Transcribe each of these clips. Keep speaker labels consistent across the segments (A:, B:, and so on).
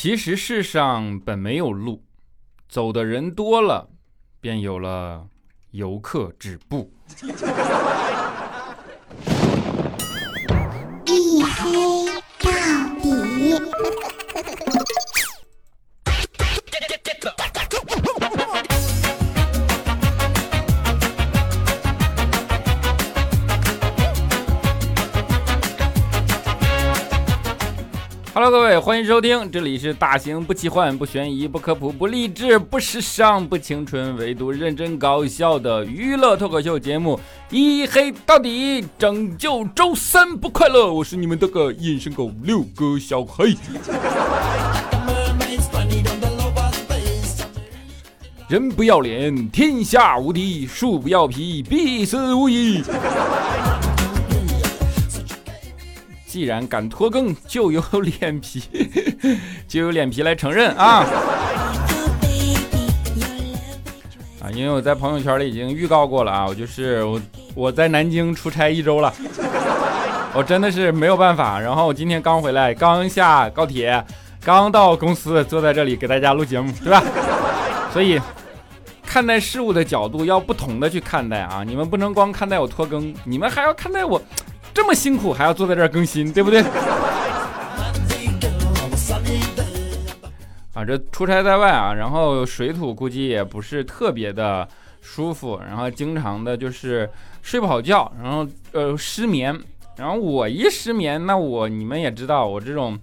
A: 其实世上本没有路，走的人多了，便有了游客止步。欢迎收听，这里是大型不奇幻、不悬疑、不科普、不励志、不时尚、不青春，唯独认真搞笑的娱乐脱口秀节目《一黑到底》，拯救周三不快乐。我是你们的个隐身狗六哥小黑。人不要脸，天下无敌；树不要皮，必死无疑。既然敢拖更，就有脸皮，就有脸皮来承认啊！啊，因为我在朋友圈里已经预告过了啊，我就是我我在南京出差一周了，我真的是没有办法。然后我今天刚回来，刚下高铁，刚到公司，坐在这里给大家录节目，对吧？所以看待事物的角度要不同的去看待啊！你们不能光看待我拖更，你们还要看待我。这么辛苦还要坐在这儿更新，对不对？啊，这出差在外啊，然后水土估计也不是特别的舒服，然后经常的就是睡不好觉，然后呃失眠，然后我一失眠，那我你们也知道我这种，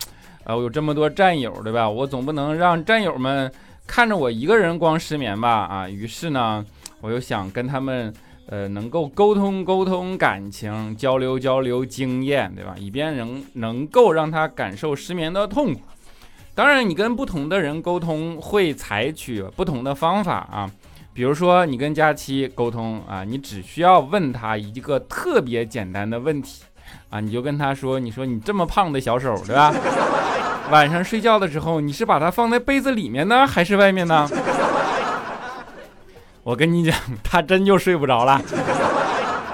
A: 呃，我有这么多战友，对吧？我总不能让战友们看着我一个人光失眠吧？啊，于是呢，我又想跟他们。呃，能够沟通沟通感情，交流交流经验，对吧？以便能能够让他感受失眠的痛苦。当然，你跟不同的人沟通会采取不同的方法啊。比如说，你跟佳期沟通啊，你只需要问他一个特别简单的问题啊，你就跟他说：“你说你这么胖的小手，对吧？晚上睡觉的时候，你是把它放在被子里面呢，还是外面呢？”我跟你讲，他真就睡不着了，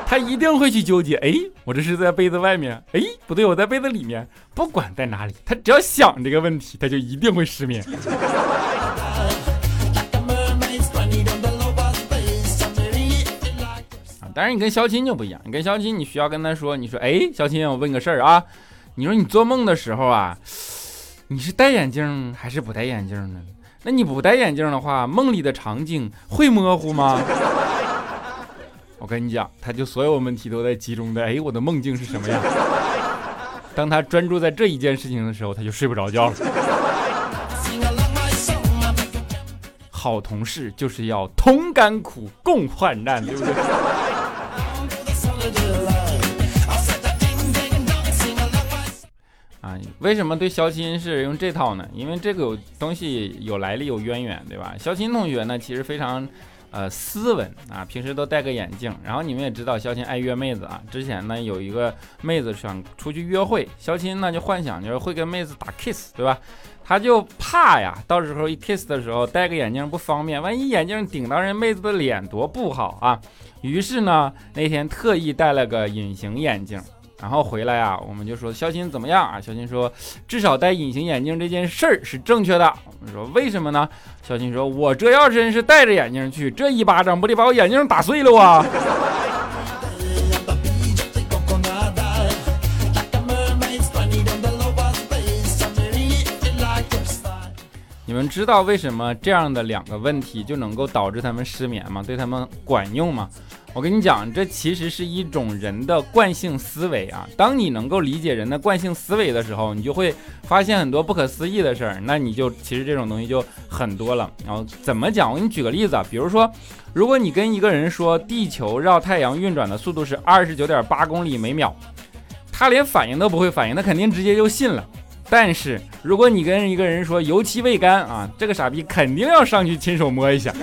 A: 他一定会去纠结。哎，我这是在被子外面，哎，不对，我在被子里面。不管在哪里，他只要想这个问题，他就一定会失眠。啊，当然你跟肖钦就不一样，你跟肖钦，你需要跟他说，你说，哎，肖钦，我问个事儿啊，你说你做梦的时候啊，你是戴眼镜还是不戴眼镜呢？那你不戴眼镜的话，梦里的场景会模糊吗？我跟你讲，他就所有问题都在集中在，哎，我的梦境是什么样？当他专注在这一件事情的时候，他就睡不着觉了。好同事就是要同甘苦，共患难，对不对？啊，为什么对肖钦是用这套呢？因为这个有东西有来历有渊源，对吧？肖钦同学呢，其实非常，呃，斯文啊，平时都戴个眼镜。然后你们也知道，肖钦爱约妹子啊。之前呢，有一个妹子想出去约会，肖钦呢就幻想就是会跟妹子打 kiss，对吧？他就怕呀，到时候一 kiss 的时候戴个眼镜不方便，万一眼镜顶到人妹子的脸多不好啊。于是呢，那天特意戴了个隐形眼镜。然后回来啊，我们就说肖鑫怎么样啊？肖鑫说，至少戴隐形眼镜这件事儿是正确的。我们说为什么呢？肖鑫说，我这要真是戴着眼镜去，这一巴掌不得把我眼镜打碎了啊！你们知道为什么这样的两个问题就能够导致他们失眠吗？对他们管用吗？我跟你讲，这其实是一种人的惯性思维啊。当你能够理解人的惯性思维的时候，你就会发现很多不可思议的事儿。那你就其实这种东西就很多了。然后怎么讲？我给你举个例子啊，比如说，如果你跟一个人说地球绕太阳运转的速度是二十九点八公里每秒，他连反应都不会反应，他肯定直接就信了。但是如果你跟一个人说油漆未干啊，这个傻逼肯定要上去亲手摸一下。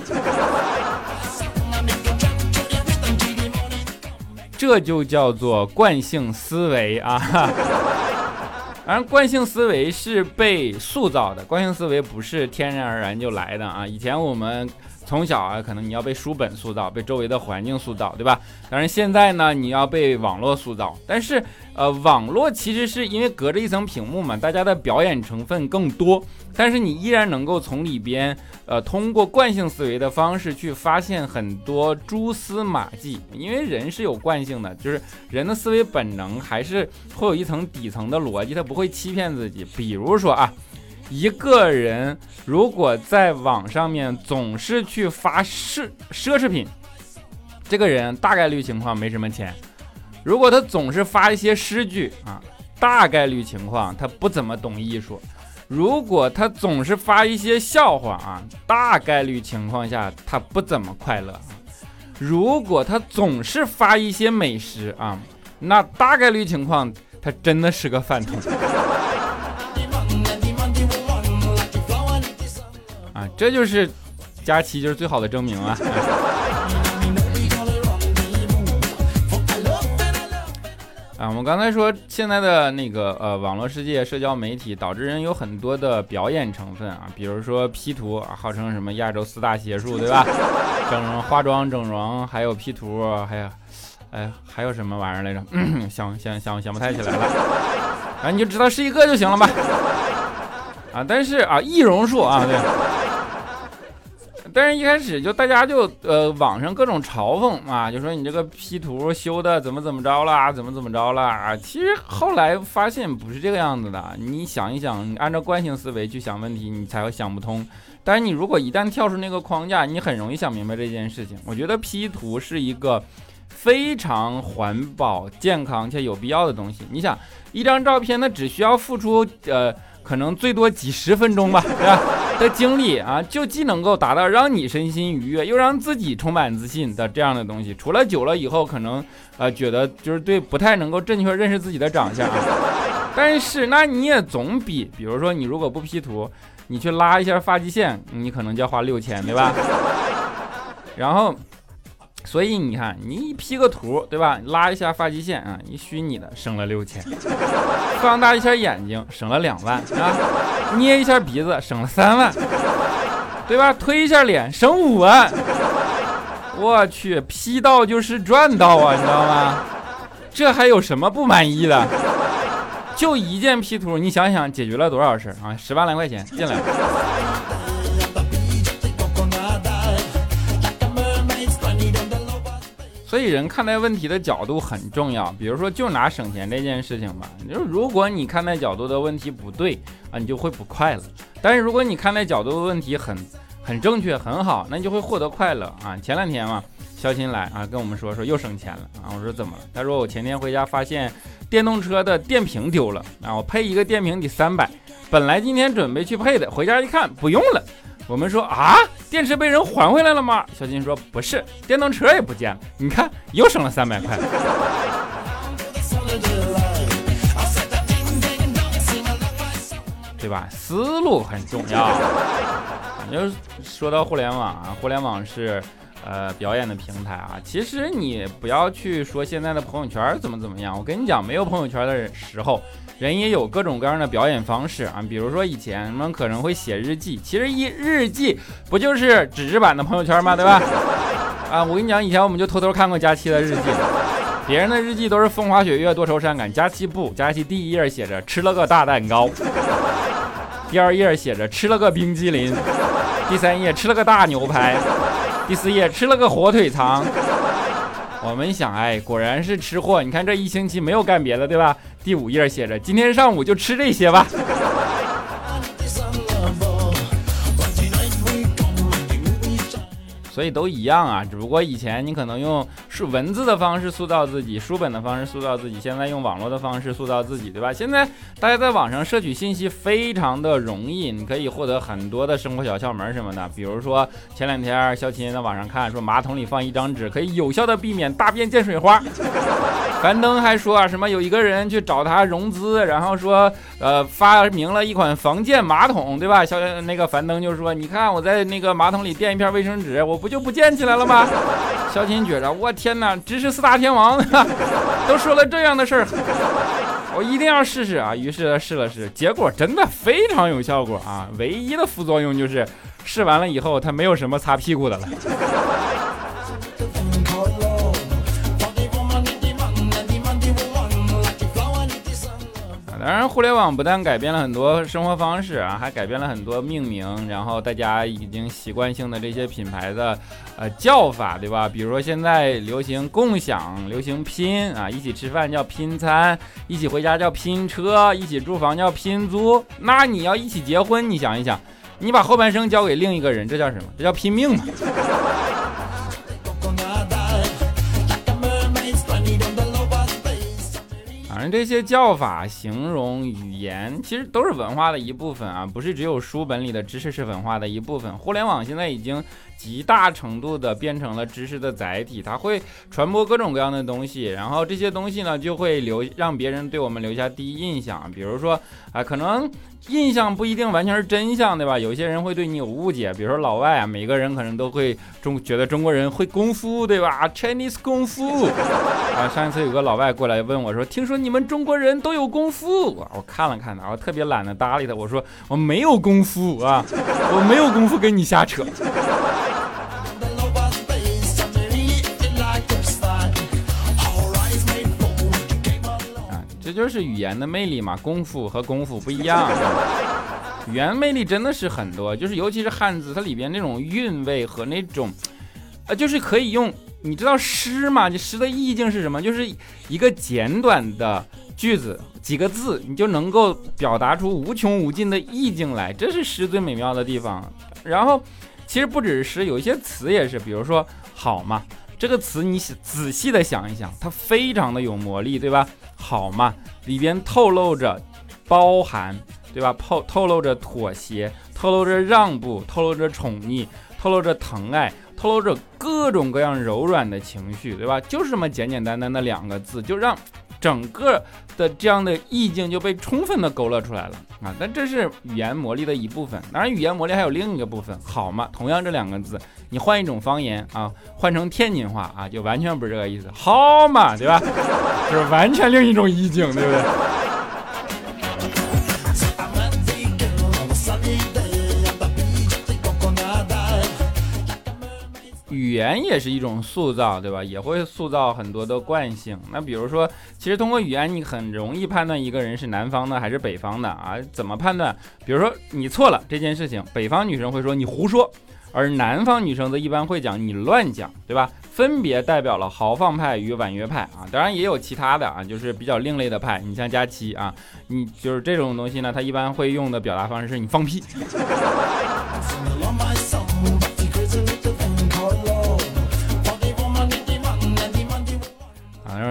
A: 这就叫做惯性思维啊！而，惯性思维是被塑造的，惯性思维不是天然而然就来的啊。以前我们从小啊，可能你要被书本塑造，被周围的环境塑造，对吧？当然现在呢，你要被网络塑造。但是，呃，网络其实是因为隔着一层屏幕嘛，大家的表演成分更多，但是你依然能够从里边，呃，通过惯性思维的方式去发现很多蛛丝马迹。因为人是有惯性的，就是人的思维本能还是会有一层底层的逻辑，它不会欺骗自己。比如说啊。一个人如果在网上面总是去发奢奢侈品，这个人大概率情况没什么钱；如果他总是发一些诗句啊，大概率情况他不怎么懂艺术；如果他总是发一些笑话啊，大概率情况下他不怎么快乐；如果他总是发一些美食啊，那大概率情况他真的是个饭桶。啊这就是佳期，就是最好的证明啊！啊，我们刚才说现在的那个呃网络世界、社交媒体导致人有很多的表演成分啊，比如说 P 图啊，号称什么亚洲四大邪术，对吧？整容、化妆、整容，还有 P 图，还有，哎，还有什么玩意儿来着？想想想想不太起来了。啊，你就知道是一个就行了吧？啊，但是啊，易容术啊，对。但是，一开始就大家就呃，网上各种嘲讽嘛，就说你这个 P 图修的怎么怎么着了，怎么怎么着了啊。其实后来发现不是这个样子的。你想一想，你按照惯性思维去想问题，你才会想不通。但是你如果一旦跳出那个框架，你很容易想明白这件事情。我觉得 P 图是一个非常环保、健康且有必要的东西。你想，一张照片，它只需要付出呃。可能最多几十分钟吧，对吧？的经历啊，就既能够达到让你身心愉悦，又让自己充满自信的这样的东西。除了久了以后，可能呃觉得就是对不太能够正确认识自己的长相啊。但是那你也总比，比如说你如果不 P 图，你去拉一下发际线，你可能就要花六千，对吧？然后。所以你看，你一 P 个图，对吧？拉一下发际线啊，一虚拟的省了六千，放大一下眼睛省了两万啊，捏一下鼻子省了三万，对吧？推一下脸省五万，我去，P 到就是赚到啊，你知道吗？这还有什么不满意的？就一件 P 图，你想想解决了多少事啊？十万来块钱进来。人看待问题的角度很重要。比如说，就拿省钱这件事情吧，就是如果你看待角度的问题不对啊，你就会不快乐。但是如果你看待角度的问题很很正确很好，那你就会获得快乐啊。前两天嘛，肖鑫来啊跟我们说说又省钱了啊。我说怎么了？他说我前天回家发现电动车的电瓶丢了啊，我配一个电瓶得三百，本来今天准备去配的，回家一看不用了。我们说啊，电池被人还回来了吗？小金说不是，电动车也不见了。你看，又省了三百块，对吧？思路很重要。你就说到互联网啊，互联网是呃表演的平台啊。其实你不要去说现在的朋友圈怎么怎么样。我跟你讲，没有朋友圈的时候。人也有各种各样的表演方式啊，比如说以前我们可能会写日记，其实一日记不就是纸质版的朋友圈吗？对吧？啊，我跟你讲，以前我们就偷偷看过佳期的日记，别人的日记都是风花雪月、多愁善感，佳期不，佳期第一页写着吃了个大蛋糕，第二页写着吃了个冰激凌，第三页吃了个大牛排，第四页吃了个火腿肠。我们想，哎，果然是吃货。你看这一星期没有干别的，对吧？第五页写着，今天上午就吃这些吧。所以都一样啊，只不过以前你可能用是文字的方式塑造自己，书本的方式塑造自己，现在用网络的方式塑造自己，对吧？现在大家在网上摄取信息非常的容易，你可以获得很多的生活小窍门什么的。比如说前两天肖琴在网上看，说马桶里放一张纸可以有效的避免大便溅水花。樊登还说啊，什么有一个人去找他融资，然后说呃发明了一款防溅马桶，对吧？肖那个樊登就说，你看我在那个马桶里垫一片卫生纸，我不。就不建起来了吗？小琴觉着，我天哪，直视四大天王 都说了这样的事儿，我一定要试试啊！于是试了试，结果真的非常有效果啊！唯一的副作用就是试完了以后，他没有什么擦屁股的了。当然，互联网不但改变了很多生活方式啊，还改变了很多命名，然后大家已经习惯性的这些品牌的呃叫法，对吧？比如说现在流行共享，流行拼啊，一起吃饭叫拼餐，一起回家叫拼车，一起住房叫拼租。那你要一起结婚，你想一想，你把后半生交给另一个人，这叫什么？这叫拼命嘛！反正这些叫法、形容、语言，其实都是文化的一部分啊，不是只有书本里的知识是文化的一部分。互联网现在已经极大程度的变成了知识的载体，它会传播各种各样的东西，然后这些东西呢，就会留让别人对我们留下第一印象。比如说啊，可能印象不一定完全是真相，对吧？有些人会对你有误解，比如说老外啊，每个人可能都会中觉得中国人会功夫，对吧？Chinese 功夫啊，上一次有个老外过来问我说，听说你们中国人都有功夫，我看了看他，我特别懒得搭理他，我说我没有功夫啊，我没有功夫跟你瞎扯。就是语言的魅力嘛，功夫和功夫不一样。语言魅力真的是很多，就是尤其是汉字，它里边那种韵味和那种，呃，就是可以用。你知道诗吗？你诗的意境是什么？就是一个简短的句子，几个字，你就能够表达出无穷无尽的意境来，这是诗最美妙的地方。然后，其实不只是诗，有一些词也是，比如说“好嘛”这个词，你仔细的想一想，它非常的有魔力，对吧？“好嘛”里边透露着包含，对吧？透透露着妥协，透露着让步，透露着宠溺，透露着疼爱。透露着各种各样柔软的情绪，对吧？就是这么简简单单的两个字，就让整个的这样的意境就被充分的勾勒出来了啊！但这是语言魔力的一部分。当然，语言魔力还有另一个部分，好嘛？同样这两个字，你换一种方言啊，换成天津话啊，就完全不是这个意思，好嘛，对吧？就是完全另一种意境，对不对？语言也是一种塑造，对吧？也会塑造很多的惯性。那比如说，其实通过语言，你很容易判断一个人是南方的还是北方的啊？怎么判断？比如说你错了这件事情，北方女生会说你胡说，而南方女生则一般会讲你乱讲，对吧？分别代表了豪放派与婉约派啊。当然也有其他的啊，就是比较另类的派。你像佳期啊，你就是这种东西呢，他一般会用的表达方式是你放屁。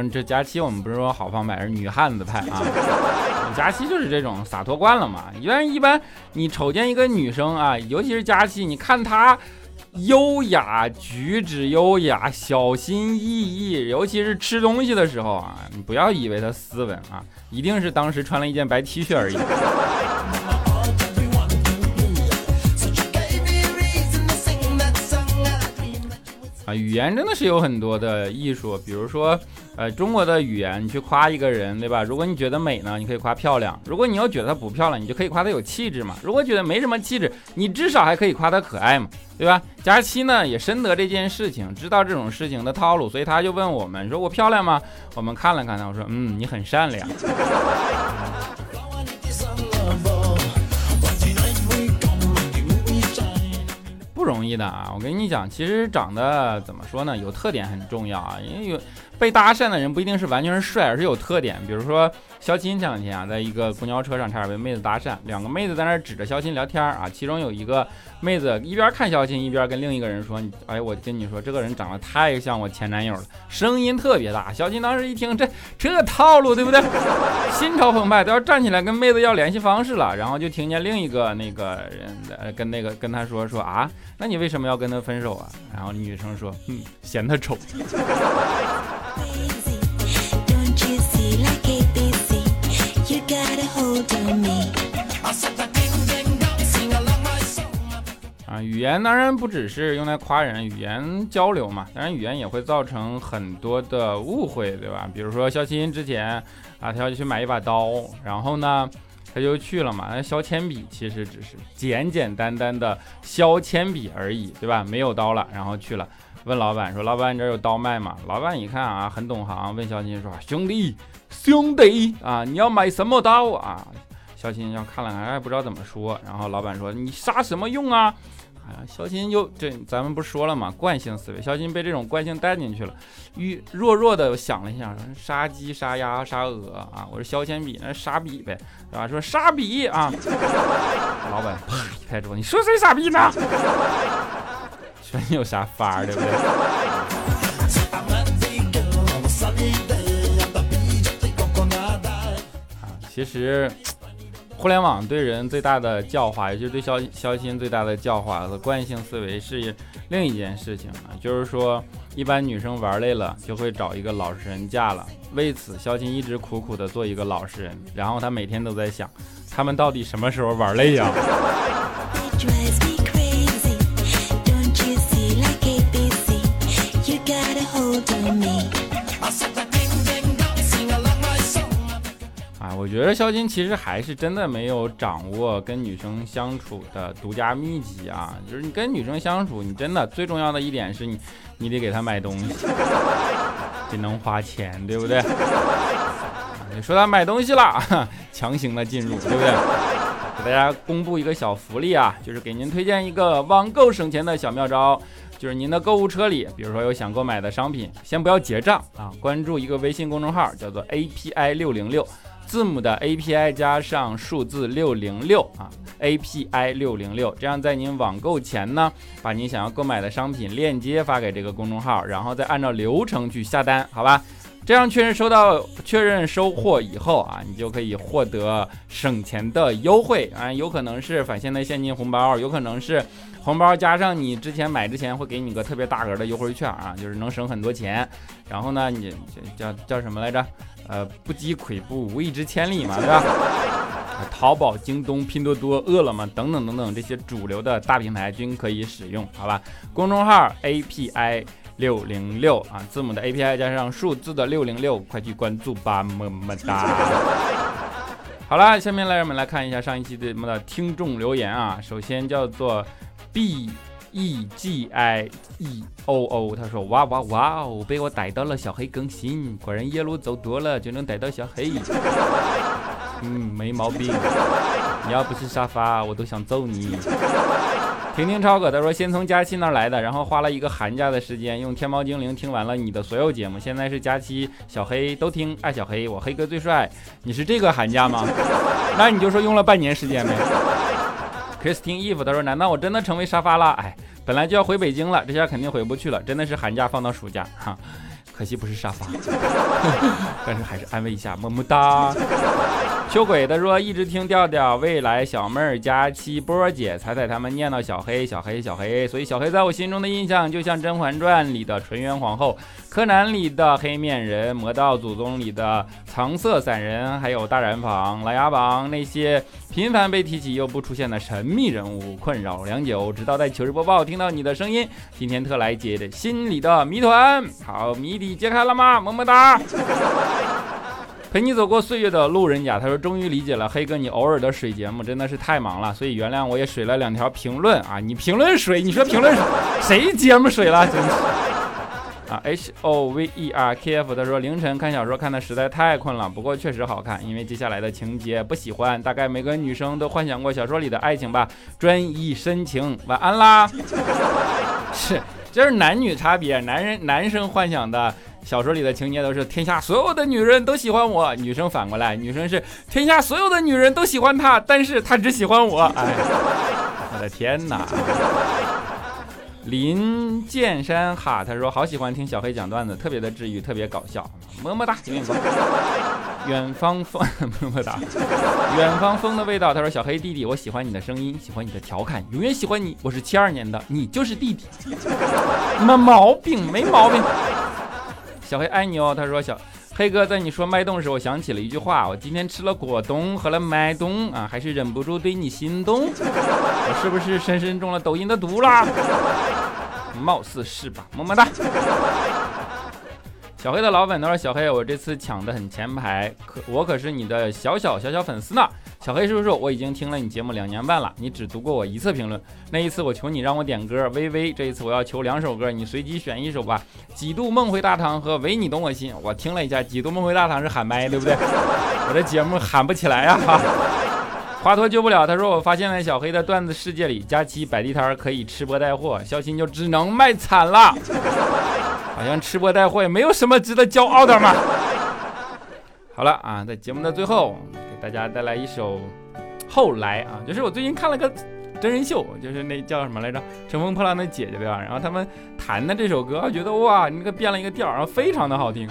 A: 这佳期我们不是说好方派，是女汉子派啊。佳期就是这种洒脱惯了嘛。一般一般你瞅见一个女生啊，尤其是佳期，你看她优雅，举止优雅，小心翼翼，尤其是吃东西的时候啊，你不要以为她斯文啊，一定是当时穿了一件白 T 恤而已。啊，语言真的是有很多的艺术，比如说，呃，中国的语言，你去夸一个人，对吧？如果你觉得美呢，你可以夸漂亮；如果你要觉得她不漂亮，你就可以夸她有气质嘛。如果觉得没什么气质，你至少还可以夸她可爱嘛，对吧？佳期呢也深得这件事情，知道这种事情的套路，所以他就问我们说：“我漂亮吗？”我们看了看他，我说：“嗯，你很善良。”不容易的啊，我跟你讲，其实长得怎么说呢，有特点很重要啊，因为有被搭讪的人不一定是完全是帅，而是有特点。比如说肖钦前两天啊，在一个公交车上差点被妹子搭讪，两个妹子在那指着肖钦聊天啊，其中有一个妹子一边看肖钦一边跟另一个人说：“哎，我跟你说，这个人长得太像我前男友了，声音特别大。”肖钦当时一听，这这套路对不对？心潮澎湃，都要站起来跟妹子要联系方式了。然后就听见另一个那个人跟那个跟他说说啊。那你为什么要跟他分手啊？然后女生说，嗯，嫌他丑。啊，语言当然不只是用来夸人，语言交流嘛，当然语言也会造成很多的误会，对吧？比如说肖钦之前啊，他要去买一把刀，然后呢。他就去了嘛。那削铅笔其实只是简简单单的削铅笔而已，对吧？没有刀了，然后去了，问老板说：“老板，你这有刀卖吗？”老板一看啊，很懂行，问肖钦说：“兄弟，兄弟啊，你要买什么刀啊？”肖钦要看了看，哎，不知道怎么说。然后老板说：“你杀什么用啊？”啊，肖金又这，咱们不是说了吗？惯性思维，肖金被这种惯性带进去了，欲弱弱的想了一下，杀鸡、杀鸭、杀鹅啊，我说削铅笔，那杀笔呗，是吧？说杀笔啊，老板啪一拍桌，你说谁傻逼呢？说你有啥法儿，对不对？啊，其实。互联网对人最大的教化，也就是对肖肖鑫最大的教化和惯性思维是另一件事情啊，就是说，一般女生玩累了就会找一个老实人嫁了。为此，肖鑫一直苦苦的做一个老实人，然后他每天都在想，他们到底什么时候玩累呀？我觉得肖金其实还是真的没有掌握跟女生相处的独家秘籍啊！就是你跟女生相处，你真的最重要的一点是你，你得给她买东西，得能花钱，对不对？你说他买东西了，强行的进入，对不对？给大家公布一个小福利啊，就是给您推荐一个网购省钱的小妙招，就是您的购物车里，比如说有想购买的商品，先不要结账啊，关注一个微信公众号，叫做 API 六零六。字母的 API 加上数字六零六啊，API 六零六，这样在您网购前呢，把您想要购买的商品链接发给这个公众号，然后再按照流程去下单，好吧？这样确认收到、确认收货以后啊，你就可以获得省钱的优惠啊，有可能是返现的现金红包，有可能是红包加上你之前买之前会给你个特别大额的优惠券啊，就是能省很多钱。然后呢，你叫叫什么来着？呃，不积跬步，无以至千里嘛，对吧？淘宝、京东、拼多多、饿了么等等等等这些主流的大平台均可以使用，好吧？公众号 API 六零六啊，字母的 API 加上数字的六零六，快去关注吧，么么哒。好了，下面来让我们来看一下上一期的什么的听众留言啊，首先叫做 B。e g i e o o，他说哇哇哇哦，被我逮到了小黑更新，果然夜路走多了就能逮到小黑。嗯，没毛病。你要不是沙发，我都想揍你。婷婷超哥，他说先从佳期那来的，然后花了一个寒假的时间用天猫精灵听完了你的所有节目，现在是佳期、小黑都听，爱小黑，我黑哥最帅。你是这个寒假吗？那你就说用了半年时间呗。Christine Eve，他说难道我真的成为沙发了？哎。本来就要回北京了，这下肯定回不去了。真的是寒假放到暑假哈，可惜不是沙发，但是还是安慰一下，么么哒。秋鬼的说一直听调调，未来小妹儿、佳期、波姐、彩彩他们念叨小黑、小黑、小黑，所以小黑在我心中的印象就像《甄嬛传》里的纯元皇后，《柯南》里的黑面人，《魔道祖宗》里的藏色散人，还有大染坊、琅琊榜那些频繁被提起又不出现的神秘人物，困扰良久，直到在糗事播报听到你的声音，今天特来解的心里的谜团。好，谜底揭开了吗？么么哒。陪你走过岁月的路人甲，他说终于理解了黑哥，你偶尔的水节目真的是太忙了，所以原谅我也水了两条评论啊！你评论水，你说评论谁节目水了？真是 啊！H O V E R K F，他说凌晨看小说看的实在太困了，不过确实好看，因为接下来的情节不喜欢，大概每个女生都幻想过小说里的爱情吧，专一深情。晚安啦！是，这是男女差别，男人男生幻想的。小说里的情节都是天下所有的女人都喜欢我，女生反过来，女生是天下所有的女人都喜欢他，但是他只喜欢我。哎，我的天哪！林剑山哈，他说好喜欢听小黑讲段子，特别的治愈，特别搞笑，么么哒，九点光。远方风，么么哒。远方风的味道，他说小黑弟弟，我喜欢你的声音，喜欢你的调侃，永远喜欢你。我是七二年的，你就是弟弟，没毛病，没毛病。小黑爱你哦，他说小黑哥在你说脉动时，我想起了一句话，我今天吃了果冻，喝了脉动啊，还是忍不住对你心动，我是不是深深中了抖音的毒啦？貌似是吧，么么哒。小黑的老粉他说小黑，我这次抢的很前排，可我可是你的小小小小粉丝呢。小黑叔叔，我已经听了你节目两年半了，你只读过我一次评论，那一次我求你让我点歌，微微。这一次我要求两首歌，你随机选一首吧。几度梦回大唐和唯你懂我心。我听了一下，几度梦回大唐是喊麦，对不对？我这节目喊不起来呀。华佗救不了，他说我发现了小黑的段子世界里，佳期摆地摊可以吃播带货，肖鑫就只能卖惨了。好像吃播带货也没有什么值得骄傲的嘛。好了啊，在节目的最后，给大家带来一首《后来》啊，就是我最近看了个真人秀，就是那叫什么来着，《乘风破浪的姐姐》对吧？然后他们弹的这首歌，觉得哇，你那个变了一个调，然后非常的好听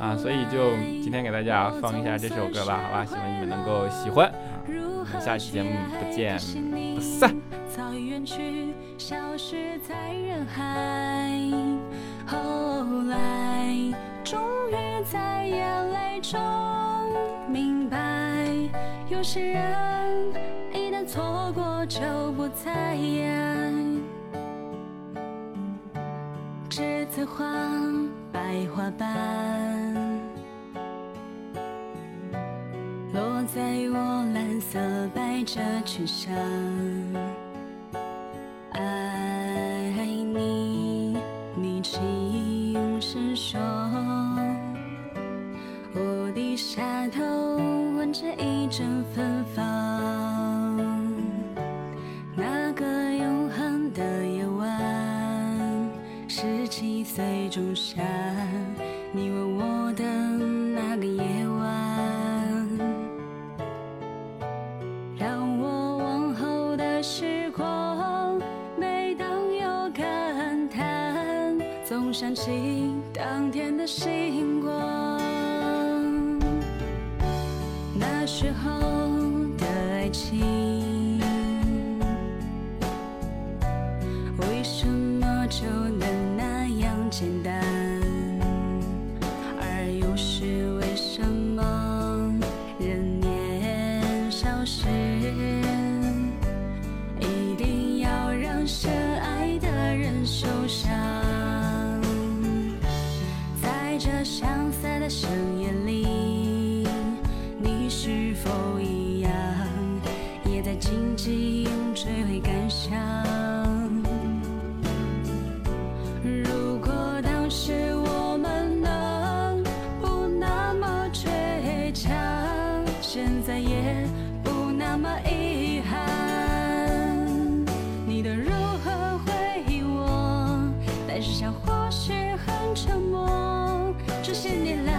A: 啊，所以就今天给大家放一下这首歌吧，好吧？希望你们能够喜欢啊。我们下期节目不见不散。
B: 早已远去，消失在人海后来，终于在眼泪中明白，有些人一旦错过就不再爱。栀子花，白花瓣，落在我蓝色百褶裙上。仲夏你吻我的那个夜晚让我往后的时光每当有感叹总想起当天的星光。那时候的爱情简单？现在也不那么遗憾。你的如何回忆我，但是想或许很沉默。这些年来。